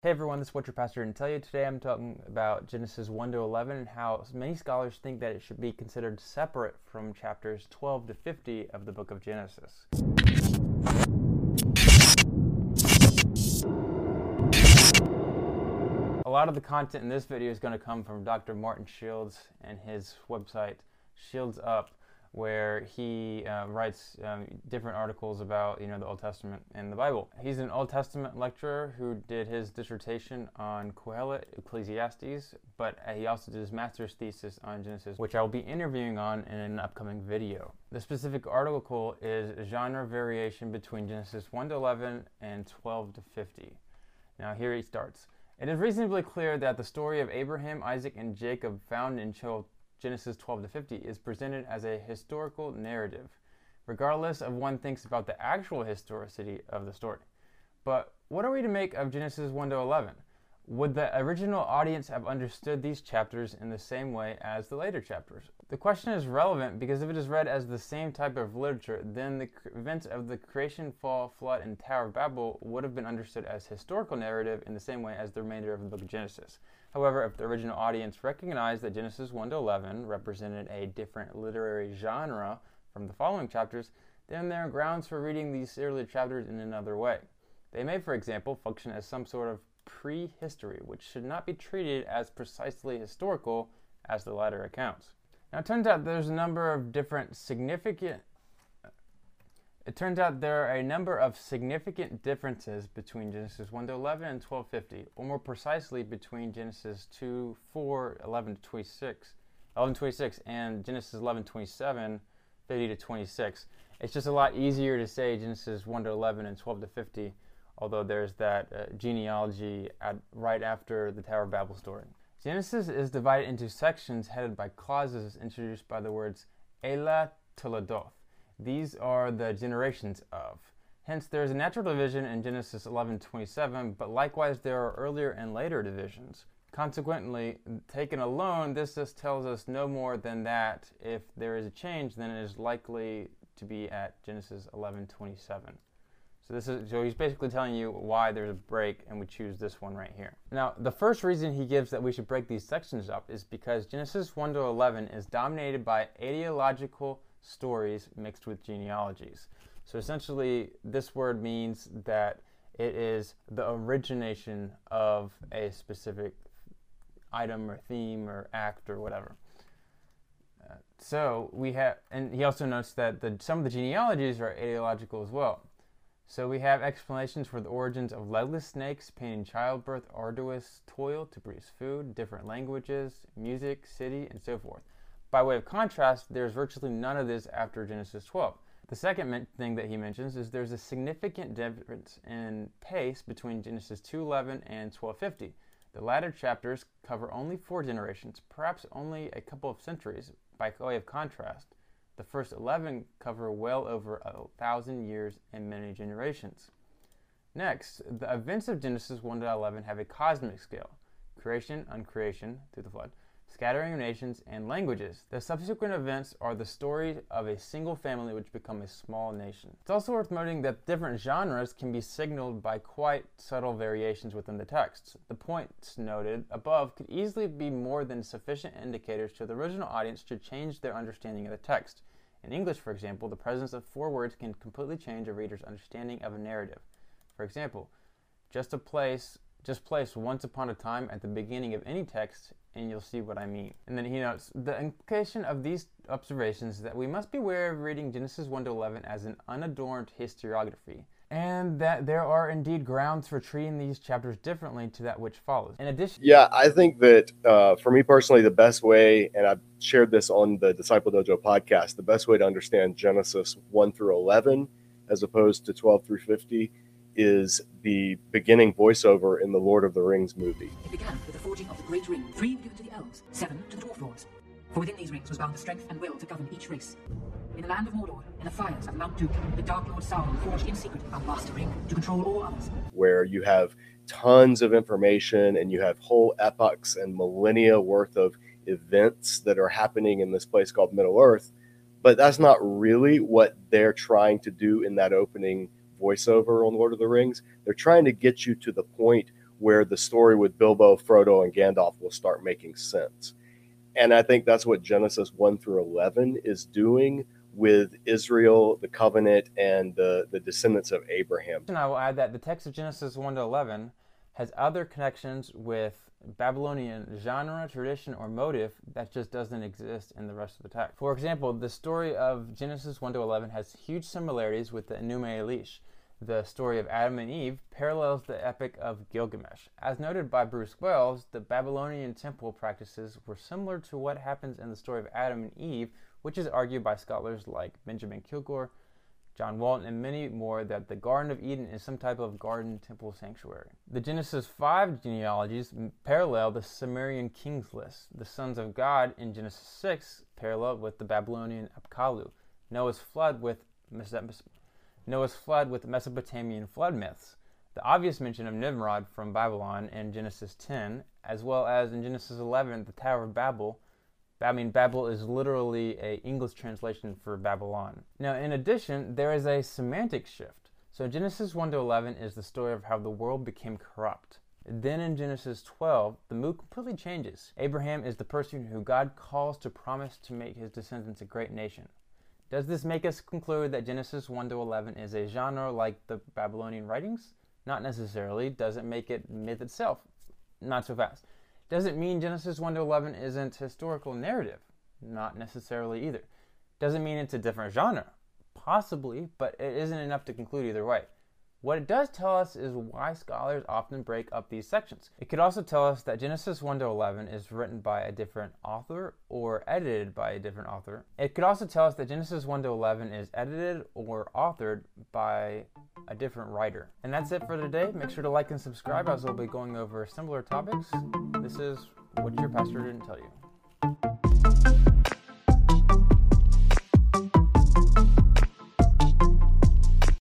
Hey everyone, this is What Your Pastor didn't tell you. Today I'm talking about Genesis 1 to 11 and how many scholars think that it should be considered separate from chapters 12 to 50 of the book of Genesis. A lot of the content in this video is going to come from Dr. Martin Shields and his website, Shields Up where he uh, writes um, different articles about you know the Old Testament and the Bible. He's an Old Testament lecturer who did his dissertation on Kohelet, Ecclesiastes, but uh, he also did his master's thesis on Genesis, which I will be interviewing on in an upcoming video. The specific article is genre variation between Genesis 1 to 11 and 12 to 50. Now here he starts. It is reasonably clear that the story of Abraham, Isaac, and Jacob found in Genesis 12 to 50 is presented as a historical narrative, regardless of one thinks about the actual historicity of the story. But what are we to make of Genesis 1 to 11? Would the original audience have understood these chapters in the same way as the later chapters? The question is relevant because if it is read as the same type of literature, then the events of the creation, fall, flood, and Tower of Babel would have been understood as historical narrative in the same way as the remainder of the book of Genesis. However, if the original audience recognized that Genesis 1 to 11 represented a different literary genre from the following chapters, then there are grounds for reading these earlier chapters in another way. They may, for example, function as some sort of prehistory, which should not be treated as precisely historical as the latter accounts. Now, it turns out there's a number of different significant it turns out there are a number of significant differences between Genesis 1 to 11 and 1250, or more precisely between Genesis 2, 4, 11 to 26, 11 26 and Genesis 11, 27, 50 to 26. It's just a lot easier to say Genesis 1 to 11 and 12 to 50 although there's that uh, genealogy at, right after the Tower of Babel story. Genesis is divided into sections headed by clauses introduced by the words Ela Toledoth. These are the generations of. Hence, there is a natural division in Genesis 11:27, but likewise there are earlier and later divisions. Consequently, taken alone, this just tells us no more than that if there is a change, then it is likely to be at Genesis 11:27. So this is so he's basically telling you why there's a break and we choose this one right here. Now, the first reason he gives that we should break these sections up is because Genesis 1 to 11 is dominated by etiological stories mixed with genealogies. So essentially this word means that it is the origination of a specific item or theme or act or whatever. Uh, so we have, and he also notes that the, some of the genealogies are etiological as well. So we have explanations for the origins of legless snakes, pain in childbirth, arduous toil to produce food, different languages, music, city, and so forth. By way of contrast, there's virtually none of this after Genesis 12. The second thing that he mentions is there's a significant difference in pace between Genesis 2:11 and 12:50. The latter chapters cover only four generations, perhaps only a couple of centuries, by way of contrast. The first 11 cover well over a thousand years and many generations. Next, the events of Genesis 1 to 11 have a cosmic scale creation, uncreation through the flood, scattering of nations, and languages. The subsequent events are the story of a single family which become a small nation. It's also worth noting that different genres can be signaled by quite subtle variations within the texts. The points noted above could easily be more than sufficient indicators to the original audience to change their understanding of the text. In English, for example, the presence of four words can completely change a reader's understanding of a narrative. For example, just a place just place once upon a time at the beginning of any text and you'll see what I mean. And then he notes the implication of these observations is that we must beware of reading Genesis 1 to 11 as an unadorned historiography and that there are indeed grounds for treating these chapters differently to that which follows. In addition, yeah, I think that uh, for me personally, the best way, and I've shared this on the Disciple Dojo podcast, the best way to understand Genesis 1 through 11 as opposed to 12 through 50 is the beginning voiceover in the Lord of the Rings movie. It began with the forging of the Great Ring, three given to the elves, seven to the dwarf lords. For within these rings was bound the strength and will to govern each race. In the land of Mordor, in the fires of Mount Doom, the Dark Lord Sauron forged in secret a master ring to control all others. Where you have tons of information and you have whole epochs and millennia worth of events that are happening in this place called Middle Earth. But that's not really what they're trying to do in that opening voiceover on Lord of the Rings. They're trying to get you to the point where the story with Bilbo, Frodo, and Gandalf will start making sense. And I think that's what Genesis 1 through 11 is doing with Israel, the covenant, and the, the descendants of Abraham. And I will add that the text of Genesis 1 to 11 has other connections with Babylonian genre, tradition, or motive that just doesn't exist in the rest of the text. For example, the story of Genesis 1 to 11 has huge similarities with the Enuma Elish. The story of Adam and Eve parallels the epic of Gilgamesh. As noted by Bruce Wells, the Babylonian temple practices were similar to what happens in the story of Adam and Eve, which is argued by scholars like Benjamin Kilgore, John Walton, and many more that the Garden of Eden is some type of garden temple sanctuary. The Genesis 5 genealogies parallel the Sumerian kings list. The sons of God in Genesis 6 parallel with the Babylonian Apkallu. Noah's flood with Noah's flood with Mesopotamian flood myths. The obvious mention of Nimrod from Babylon in Genesis 10, as well as in Genesis 11, the Tower of Babel, I mean, Babel is literally a English translation for Babylon. Now, in addition, there is a semantic shift. So Genesis 1 to 11 is the story of how the world became corrupt. Then in Genesis 12, the mood completely changes. Abraham is the person who God calls to promise to make his descendants a great nation. Does this make us conclude that Genesis 1 to 11 is a genre like the Babylonian writings? Not necessarily. Does it make it myth itself? Not so fast. Does it mean Genesis 1 to 11 isn't historical narrative? Not necessarily either. Does it mean it's a different genre? Possibly, but it isn't enough to conclude either way. What it does tell us is why scholars often break up these sections. It could also tell us that Genesis 1 to 11 is written by a different author or edited by a different author. It could also tell us that Genesis 1 to 11 is edited or authored by a different writer. And that's it for today. Make sure to like and subscribe as we'll be going over similar topics. This is What Your Pastor Didn't Tell You.